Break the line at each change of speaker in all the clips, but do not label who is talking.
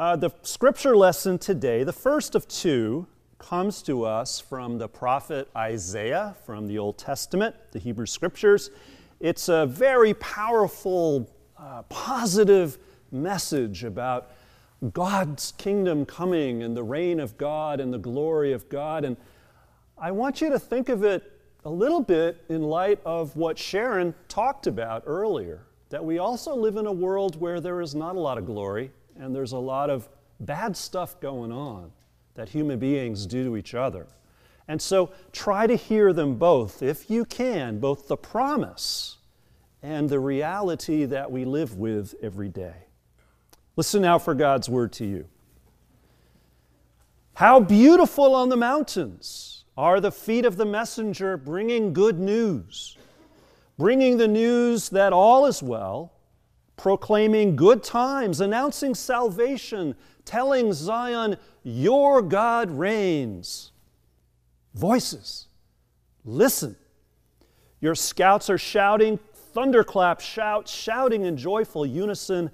Uh, the scripture lesson today, the first of two, comes to us from the prophet Isaiah from the Old Testament, the Hebrew scriptures. It's a very powerful, uh, positive message about God's kingdom coming and the reign of God and the glory of God. And I want you to think of it a little bit in light of what Sharon talked about earlier that we also live in a world where there is not a lot of glory and there's a lot of bad stuff going on that human beings do to each other. And so try to hear them both, if you can, both the promise and the reality that we live with every day. Listen now for God's word to you. How beautiful on the mountains are the feet of the messenger bringing good news, bringing the news that all is well, proclaiming good times, announcing salvation, telling Zion, Your God reigns. Voices, listen. Your scouts are shouting, thunderclap, shout, shouting in joyful unison.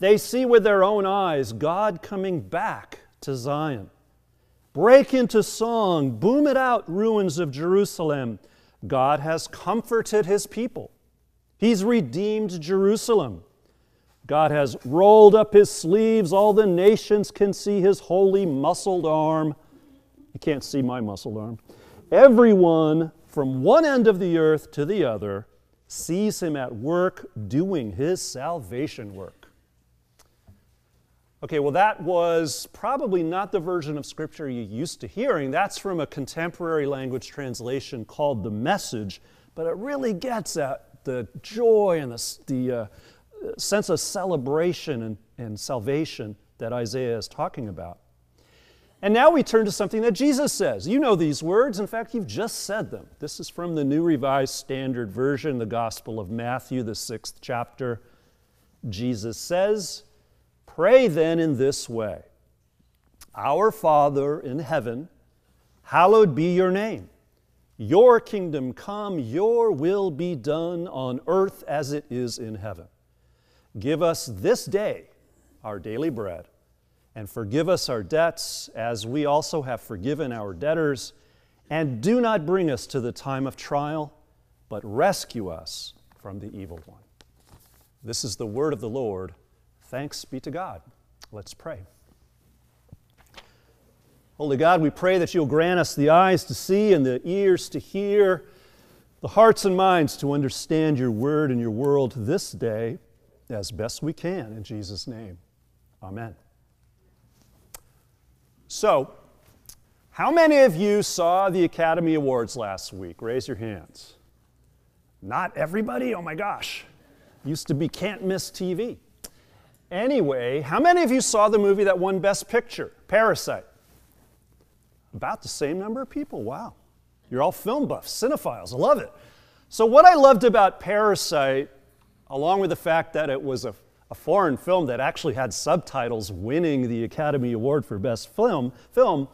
They see with their own eyes God coming back to Zion. Break into song, boom it out, ruins of Jerusalem. God has comforted his people. He's redeemed Jerusalem. God has rolled up his sleeves. All the nations can see his holy muscled arm. You can't see my muscled arm. Everyone from one end of the earth to the other sees him at work doing his salvation work. Okay, well, that was probably not the version of Scripture you're used to hearing. That's from a contemporary language translation called The Message, but it really gets at the joy and the, the uh, sense of celebration and, and salvation that Isaiah is talking about. And now we turn to something that Jesus says. You know these words. In fact, you've just said them. This is from the New Revised Standard Version, the Gospel of Matthew, the sixth chapter. Jesus says, Pray then in this way Our Father in heaven, hallowed be your name. Your kingdom come, your will be done on earth as it is in heaven. Give us this day our daily bread, and forgive us our debts as we also have forgiven our debtors. And do not bring us to the time of trial, but rescue us from the evil one. This is the word of the Lord. Thanks be to God. Let's pray. Holy God, we pray that you'll grant us the eyes to see and the ears to hear, the hearts and minds to understand your word and your world this day as best we can. In Jesus' name, amen. So, how many of you saw the Academy Awards last week? Raise your hands. Not everybody? Oh my gosh. Used to be can't miss TV. Anyway, how many of you saw the movie that won Best Picture, Parasite? About the same number of people. Wow. You're all film buffs, cinephiles. I love it. So, what I loved about Parasite, along with the fact that it was a, a foreign film that actually had subtitles winning the Academy Award for Best Film, film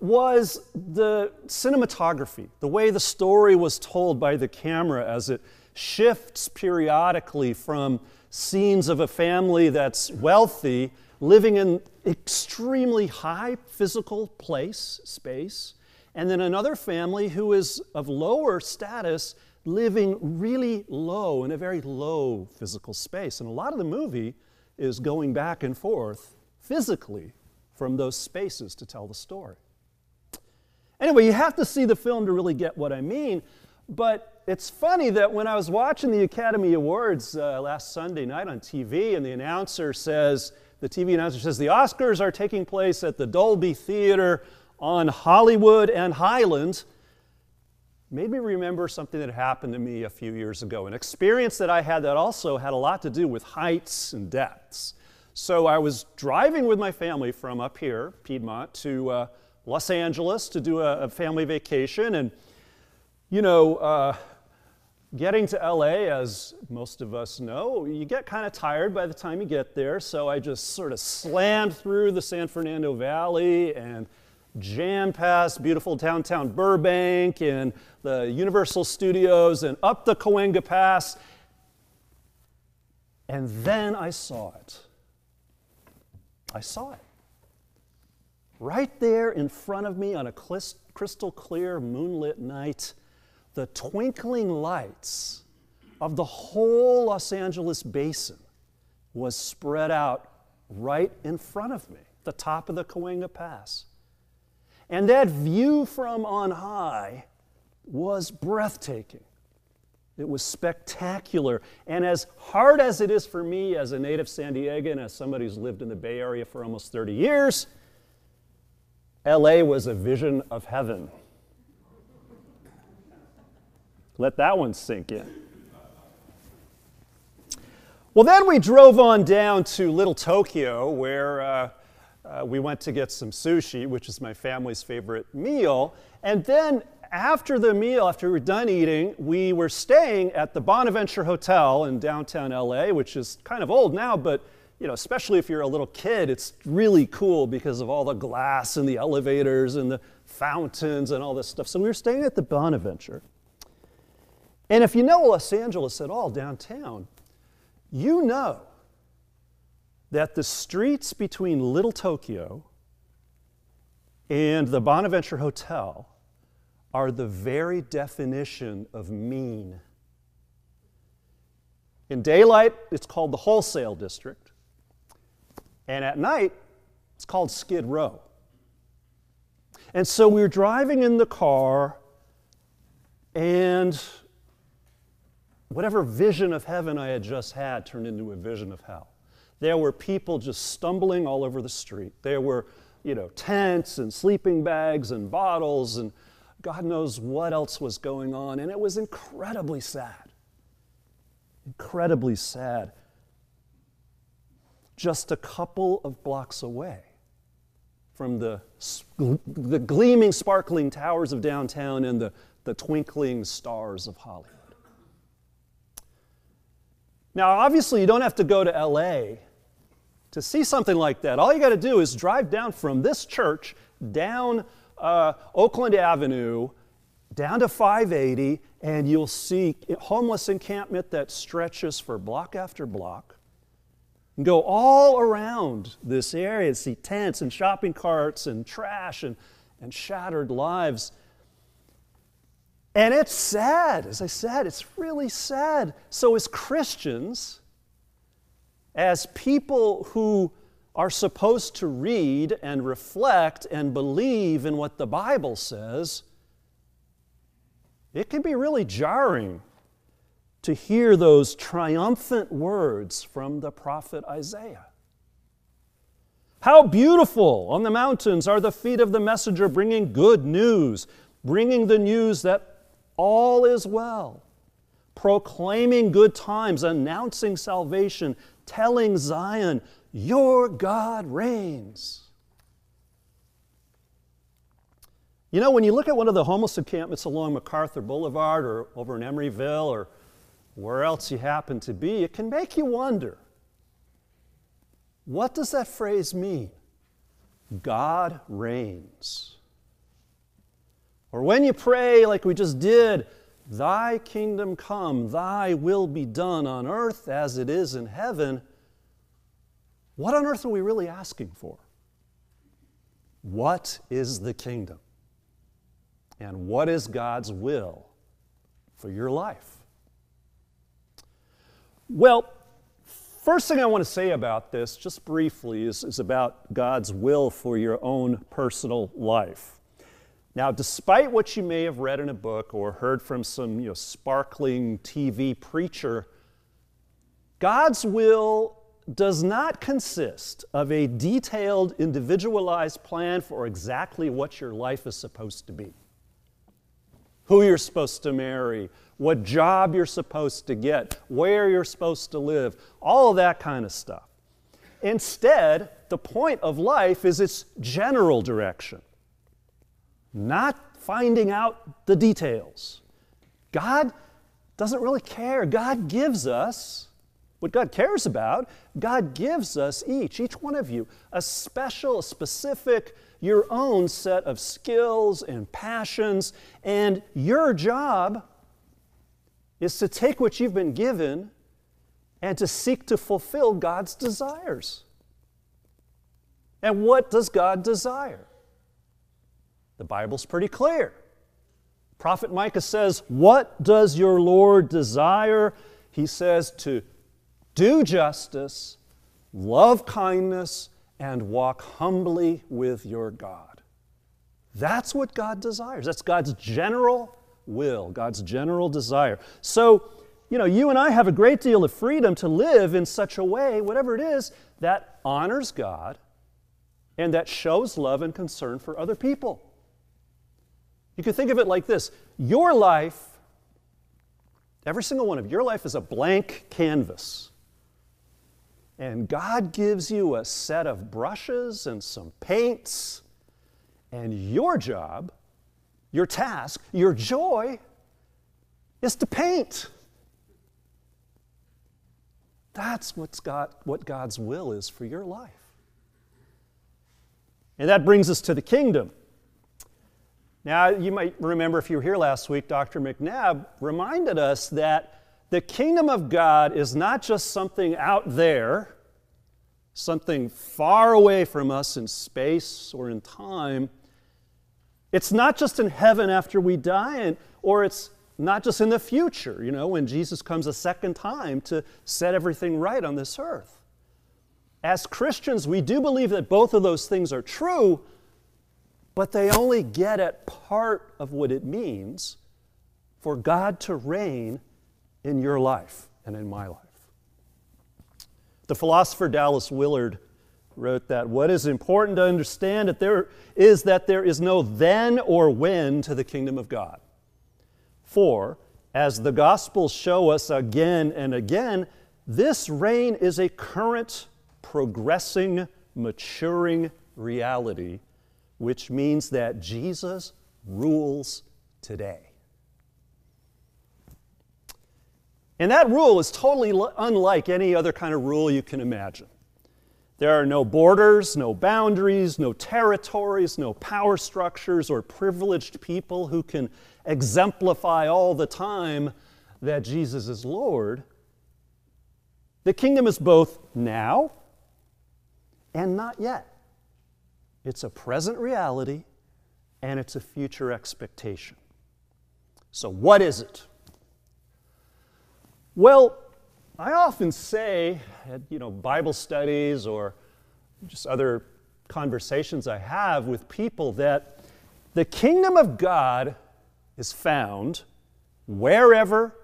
was the cinematography, the way the story was told by the camera as it shifts periodically from scenes of a family that's wealthy living in extremely high physical place, space, and then another family who is of lower status living really low in a very low physical space. And a lot of the movie is going back and forth physically from those spaces to tell the story. Anyway, you have to see the film to really get what I mean, but it's funny that when I was watching the Academy Awards uh, last Sunday night on TV, and the announcer says, the TV announcer says, the Oscars are taking place at the Dolby Theater on Hollywood and Highland, made me remember something that happened to me a few years ago, an experience that I had that also had a lot to do with heights and depths. So I was driving with my family from up here, Piedmont, to uh, Los Angeles to do a, a family vacation, and you know, uh, Getting to LA, as most of us know, you get kind of tired by the time you get there, so I just sort of slammed through the San Fernando Valley and jammed past beautiful downtown Burbank and the Universal Studios and up the Cahuenga Pass. And then I saw it. I saw it. Right there in front of me on a crystal clear moonlit night, the twinkling lights of the whole Los Angeles basin was spread out right in front of me, the top of the Cahuenga Pass. And that view from on high was breathtaking. It was spectacular. And as hard as it is for me as a native San Diegan, as somebody who's lived in the Bay Area for almost 30 years, LA was a vision of heaven. Let that one sink in. Well, then we drove on down to Little Tokyo, where uh, uh, we went to get some sushi, which is my family's favorite meal. And then after the meal, after we were done eating, we were staying at the Bonaventure Hotel in downtown LA, which is kind of old now, but you know, especially if you're a little kid, it's really cool because of all the glass and the elevators and the fountains and all this stuff. So we were staying at the Bonaventure. And if you know Los Angeles at all downtown, you know that the streets between Little Tokyo and the Bonaventure Hotel are the very definition of mean. In daylight, it's called the wholesale district, and at night, it's called Skid Row. And so we were driving in the car, and whatever vision of heaven I had just had turned into a vision of hell. There were people just stumbling all over the street. There were, you know, tents and sleeping bags and bottles and God knows what else was going on. And it was incredibly sad. Incredibly sad. Just a couple of blocks away from the, the gleaming, sparkling towers of downtown and the, the twinkling stars of Hollywood. Now, obviously, you don't have to go to LA to see something like that. All you got to do is drive down from this church down uh, Oakland Avenue down to 580, and you'll see homeless encampment that stretches for block after block. And go all around this area, and see tents and shopping carts and trash and, and shattered lives. And it's sad, as I said, it's really sad. So, as Christians, as people who are supposed to read and reflect and believe in what the Bible says, it can be really jarring to hear those triumphant words from the prophet Isaiah. How beautiful on the mountains are the feet of the messenger bringing good news, bringing the news that all is well, proclaiming good times, announcing salvation, telling Zion, Your God reigns. You know, when you look at one of the homeless encampments along MacArthur Boulevard or over in Emeryville or where else you happen to be, it can make you wonder what does that phrase mean? God reigns. Or when you pray, like we just did, Thy kingdom come, Thy will be done on earth as it is in heaven, what on earth are we really asking for? What is the kingdom? And what is God's will for your life? Well, first thing I want to say about this, just briefly, is, is about God's will for your own personal life. Now, despite what you may have read in a book or heard from some you know, sparkling TV preacher, God's will does not consist of a detailed, individualized plan for exactly what your life is supposed to be. Who you're supposed to marry, what job you're supposed to get, where you're supposed to live, all of that kind of stuff. Instead, the point of life is its general direction not finding out the details. God doesn't really care. God gives us what God cares about. God gives us each, each one of you, a special, a specific, your own set of skills and passions. And your job is to take what you've been given and to seek to fulfill God's desires. And what does God desire? The Bible's pretty clear. Prophet Micah says, What does your Lord desire? He says to do justice, love kindness, and walk humbly with your God. That's what God desires. That's God's general will, God's general desire. So, you know, you and I have a great deal of freedom to live in such a way, whatever it is, that honors God and that shows love and concern for other people. You can think of it like this your life, every single one of your life is a blank canvas. And God gives you a set of brushes and some paints, and your job, your task, your joy is to paint. That's what's God, what God's will is for your life. And that brings us to the kingdom. Now, you might remember if you were here last week, Dr. McNabb reminded us that the kingdom of God is not just something out there, something far away from us in space or in time. It's not just in heaven after we die, and, or it's not just in the future, you know, when Jesus comes a second time to set everything right on this earth. As Christians, we do believe that both of those things are true, but they only get at part of what it means for God to reign in your life and in my life. The philosopher Dallas Willard wrote that what is important to understand that there is that there is no then or when to the kingdom of God. For as the gospels show us again and again, this reign is a current progressing, maturing reality, which means that Jesus rules today. And that rule is totally unlike any other kind of rule you can imagine. There are no borders, no boundaries, no territories, no power structures or privileged people who can exemplify all the time that Jesus is Lord. The kingdom is both now and not yet. It's a present reality and it's a future expectation. So, what is it? Well, I often say at you know, Bible studies or just other conversations I have with people that the kingdom of God is found wherever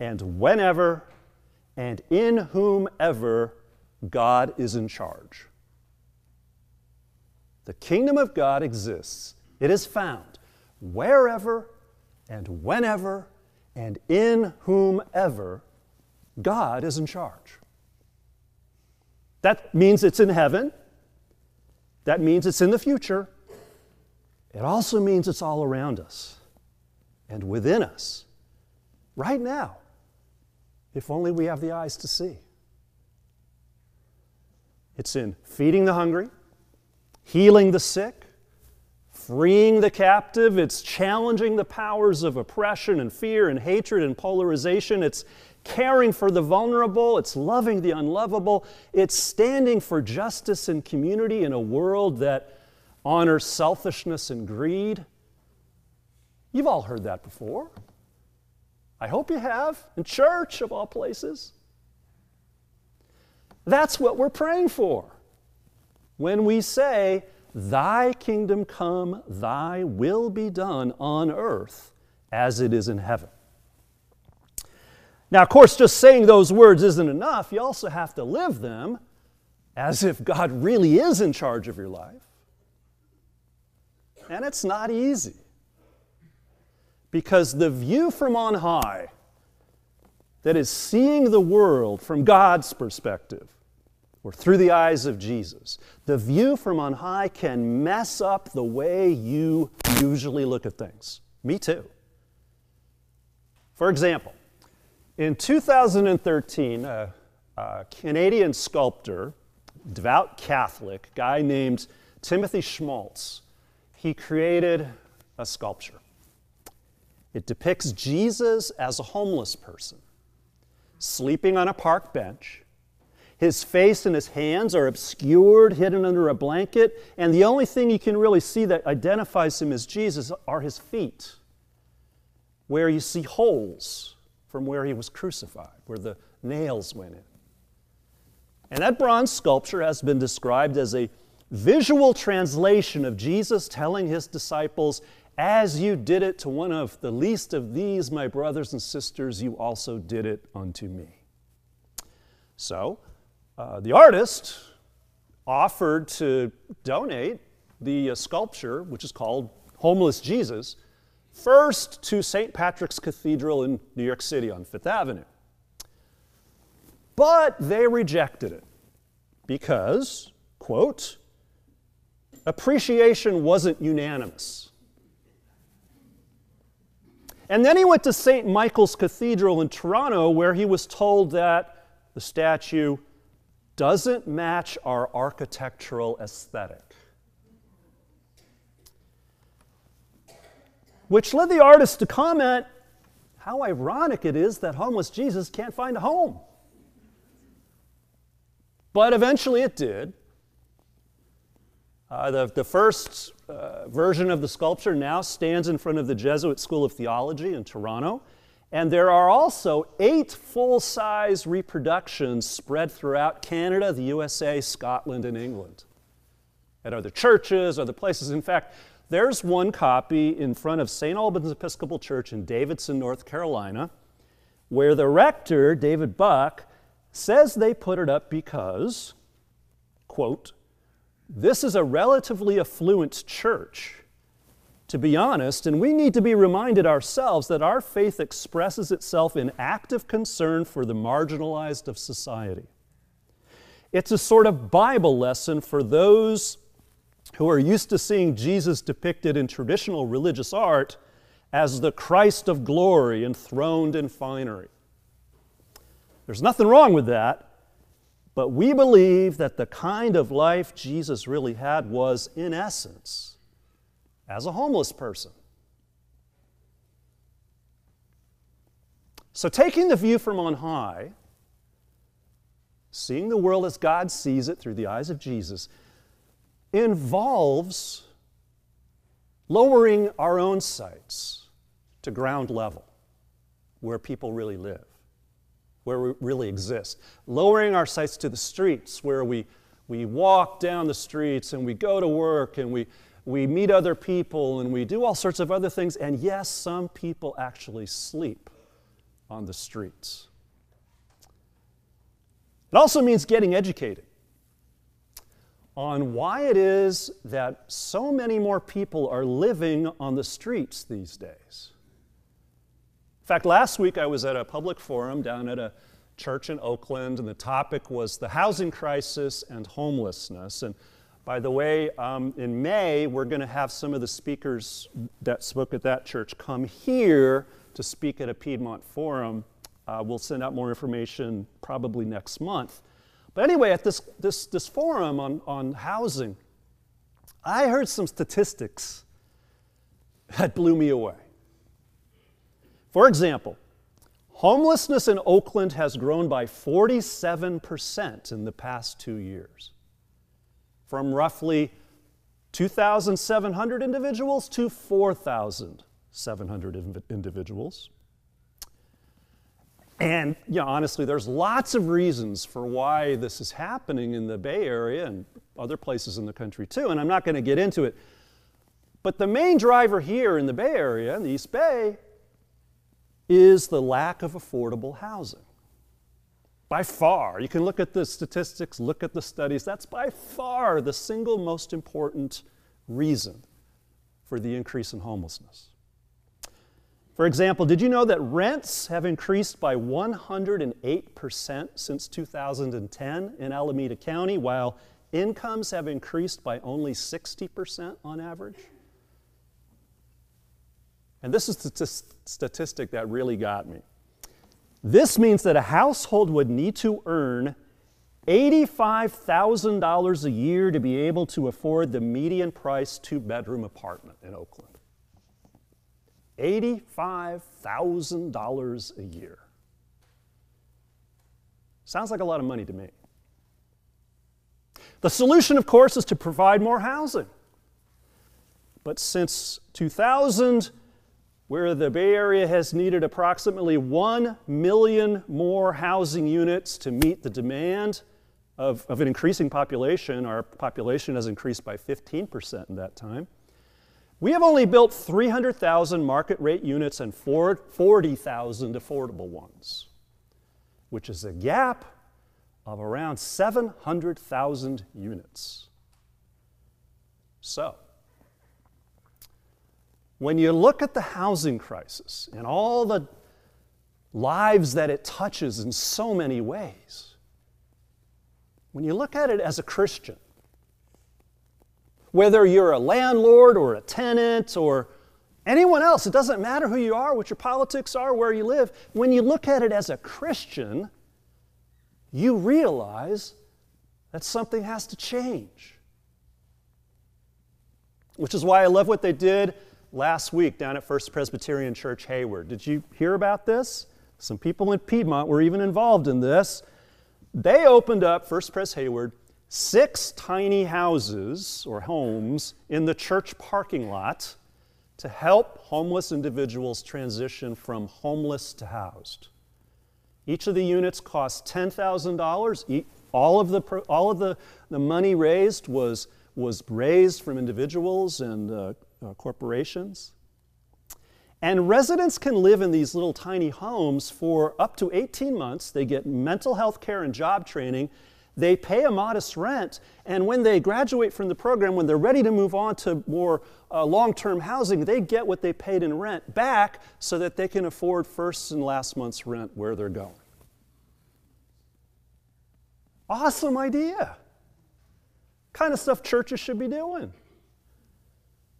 and whenever and in whomever God is in charge. The kingdom of God exists. It is found wherever and whenever and in whomever God is in charge. That means it's in heaven. That means it's in the future. It also means it's all around us and within us right now, if only we have the eyes to see. It's in feeding the hungry, healing the sick, freeing the captive. It's challenging the powers of oppression and fear and hatred and polarization. It's caring for the vulnerable. It's loving the unlovable. It's standing for justice and community in a world that honors selfishness and greed. You've all heard that before. I hope you have, in church of all places. That's what we're praying for. When we say, Thy kingdom come, thy will be done on earth as it is in heaven. Now, of course, just saying those words isn't enough. You also have to live them as if God really is in charge of your life. And it's not easy. Because the view from on high, that is seeing the world from God's perspective, or through the eyes of Jesus, the view from on high can mess up the way you usually look at things. Me too. For example, in 2013, a, a Canadian sculptor, devout Catholic, guy named Timothy Schmalz, he created a sculpture. It depicts Jesus as a homeless person, sleeping on a park bench His face and his hands are obscured, hidden under a blanket, and the only thing you can really see that identifies him as Jesus are his feet, where you see holes from where he was crucified, where the nails went in. And that bronze sculpture has been described as a visual translation of Jesus telling his disciples, As you did it to one of the least of these, my brothers and sisters, you also did it unto me. So, uh, the artist offered to donate the uh, sculpture, which is called Homeless Jesus, first to St. Patrick's Cathedral in New York City on Fifth Avenue. But they rejected it because, quote, appreciation wasn't unanimous. And then he went to St. Michael's Cathedral in Toronto, where he was told that the statue doesn't match our architectural aesthetic. Which led the artist to comment how ironic it is that homeless Jesus can't find a home. But eventually it did. Uh, the, the first uh, version of the sculpture now stands in front of the Jesuit School of Theology in Toronto. And there are also eight full size reproductions spread throughout Canada, the USA, Scotland, and England. At other churches, other places. In fact, there's one copy in front of St. Albans Episcopal Church in Davidson, North Carolina, where the rector, David Buck, says they put it up because, quote, this is a relatively affluent church, to be honest, and we need to be reminded ourselves that our faith expresses itself in active concern for the marginalized of society. It's a sort of Bible lesson for those who are used to seeing Jesus depicted in traditional religious art as the Christ of glory enthroned in finery. There's nothing wrong with that, but we believe that the kind of life Jesus really had was, in essence, as a homeless person. So, taking the view from on high, seeing the world as God sees it through the eyes of Jesus, involves lowering our own sights to ground level, where people really live where we really exist. Lowering our sights to the streets where we, we walk down the streets and we go to work and we, we meet other people and we do all sorts of other things. And yes, some people actually sleep on the streets. It also means getting educated on why it is that so many more people are living on the streets these days. In fact, last week I was at a public forum down at a church in Oakland, and the topic was the housing crisis and homelessness. And by the way, um, in May, we're going to have some of the speakers that spoke at that church come here to speak at a Piedmont forum. Uh, we'll send out more information probably next month. But anyway, at this, this, this forum on, on housing, I heard some statistics that blew me away. For example, homelessness in Oakland has grown by 47% in the past two years, from roughly 2,700 individuals to 4,700 individuals. And you know, honestly, there's lots of reasons for why this is happening in the Bay Area and other places in the country too, and I'm not going to get into it. But the main driver here in the Bay Area, in the East Bay, is the lack of affordable housing. By far, you can look at the statistics, look at the studies, that's by far the single most important reason for the increase in homelessness. For example, did you know that rents have increased by 108% since 2010 in Alameda County, while incomes have increased by only 60% on average? And this is the statistic that really got me. This means that a household would need to earn $85,000 a year to be able to afford the median price two bedroom apartment in Oakland. $85,000 a year. Sounds like a lot of money to me. The solution, of course, is to provide more housing. But since 2000, where the Bay Area has needed approximately 1 million more housing units to meet the demand of, of an increasing population, our population has increased by 15% in that time. We have only built 300,000 market rate units and 40,000 affordable ones, which is a gap of around 700,000 units. So, when you look at the housing crisis and all the lives that it touches in so many ways, when you look at it as a Christian, whether you're a landlord or a tenant or anyone else, it doesn't matter who you are, what your politics are, where you live, when you look at it as a Christian, you realize that something has to change. Which is why I love what they did last week down at First Presbyterian Church Hayward. Did you hear about this? Some people in Piedmont were even involved in this. They opened up First Pres Hayward six tiny houses or homes in the church parking lot to help homeless individuals transition from homeless to housed. Each of the units cost $10,000. All of, the, all of the, the money raised was, was raised from individuals and uh, uh, corporations. And residents can live in these little tiny homes for up to 18 months. They get mental health care and job training. They pay a modest rent. And when they graduate from the program, when they're ready to move on to more uh, long term housing, they get what they paid in rent back so that they can afford first and last month's rent where they're going. Awesome idea. Kind of stuff churches should be doing.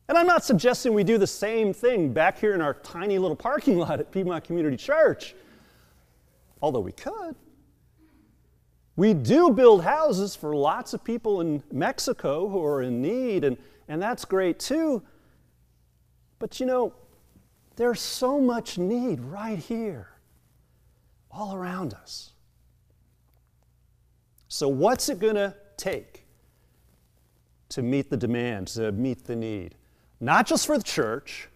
And I'm not suggesting we do the same thing back here in our tiny little parking lot at Piedmont Community Church, although we could. We do build houses for lots of people in Mexico who are in need, and, and that's great too. But you know, there's so much need right here, all around us. So, what's it going to take to meet the demand, to meet the need? Not just for the church,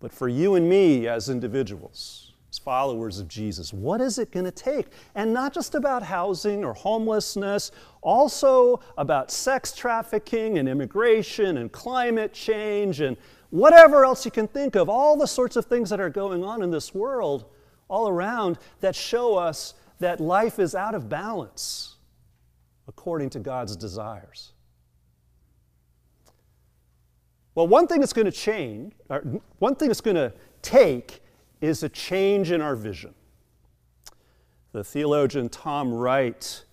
but for you and me as individuals, as followers of Jesus. What is it going to take? And not just about housing or homelessness, also about sex trafficking and immigration and climate change and whatever else you can think of, all the sorts of things that are going on in this world all around that show us that life is out of balance according to God's desires. Well, one thing that's going to change, one thing that's going to take is a change in our vision. The theologian Tom Wright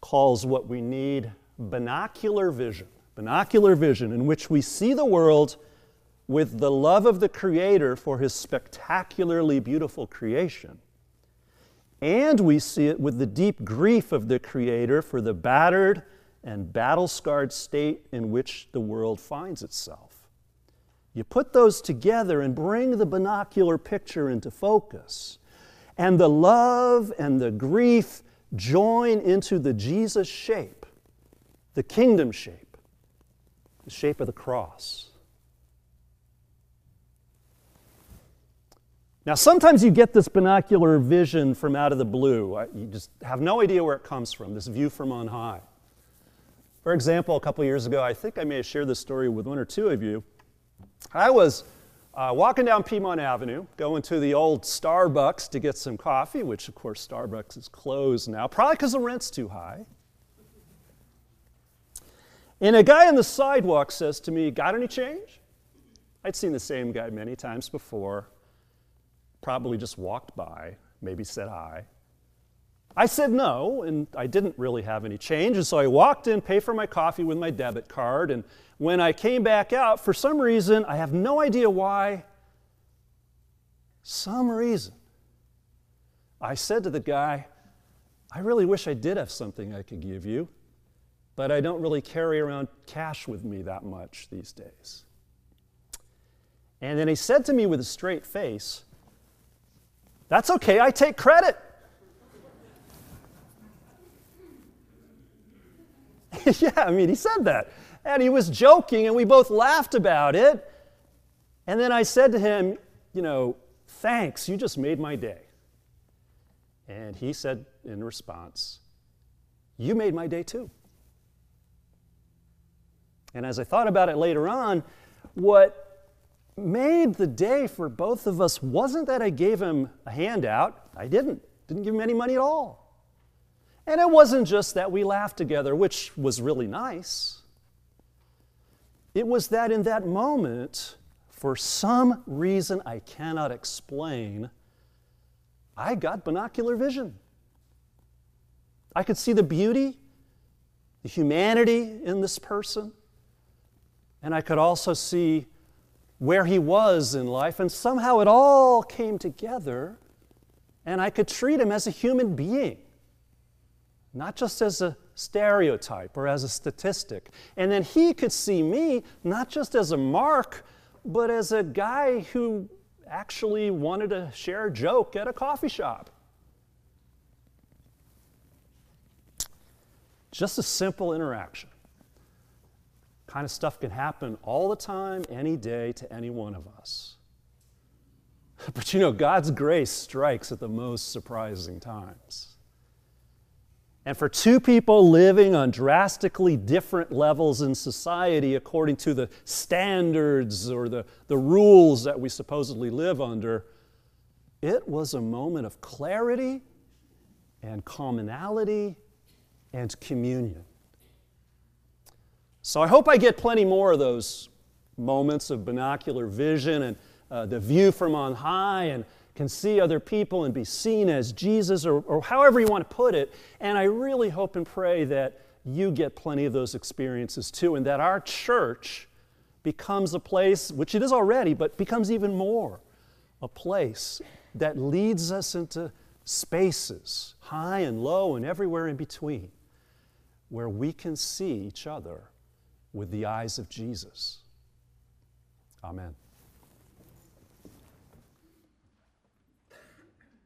calls what we need binocular vision, binocular vision in which we see the world with the love of the Creator for His spectacularly beautiful creation. And we see it with the deep grief of the Creator for the battered and battle scarred state in which the world finds itself. You put those together and bring the binocular picture into focus, and the love and the grief join into the Jesus shape, the kingdom shape, the shape of the cross. Now, sometimes you get this binocular vision from out of the blue. You just have no idea where it comes from, this view from on high. For example, a couple years ago, I think I may have shared this story with one or two of you. I was uh, walking down Piedmont Avenue, going to the old Starbucks to get some coffee, which of course Starbucks is closed now, probably because the rent's too high. And a guy on the sidewalk says to me, Got any change? I'd seen the same guy many times before, probably just walked by, maybe said hi. I said no, and I didn't really have any change. And so I walked in, paid for my coffee with my debit card. And when I came back out, for some reason, I have no idea why, some reason, I said to the guy, I really wish I did have something I could give you, but I don't really carry around cash with me that much these days. And then he said to me with a straight face, That's okay, I take credit. yeah, I mean, he said that. And he was joking, and we both laughed about it. And then I said to him, You know, thanks, you just made my day. And he said in response, You made my day too. And as I thought about it later on, what made the day for both of us wasn't that I gave him a handout. I didn't. Didn't give him any money at all. And it wasn't just that we laughed together, which was really nice. It was that in that moment, for some reason I cannot explain, I got binocular vision. I could see the beauty, the humanity in this person, and I could also see where he was in life, and somehow it all came together, and I could treat him as a human being, not just as a stereotype or as a statistic. And then he could see me not just as a mark, but as a guy who actually wanted to share a joke at a coffee shop. Just a simple interaction. Kind of stuff can happen all the time, any day, to any one of us. But you know, God's grace strikes at the most surprising times. And for two people living on drastically different levels in society according to the standards or the, the rules that we supposedly live under, it was a moment of clarity and commonality and communion. So I hope I get plenty more of those moments of binocular vision and uh, the view from on high and can see other people and be seen as Jesus, or, or however you want to put it. And I really hope and pray that you get plenty of those experiences too, and that our church becomes a place, which it is already, but becomes even more a place that leads us into spaces, high and low and everywhere in between, where we can see each other with the eyes of Jesus. Amen.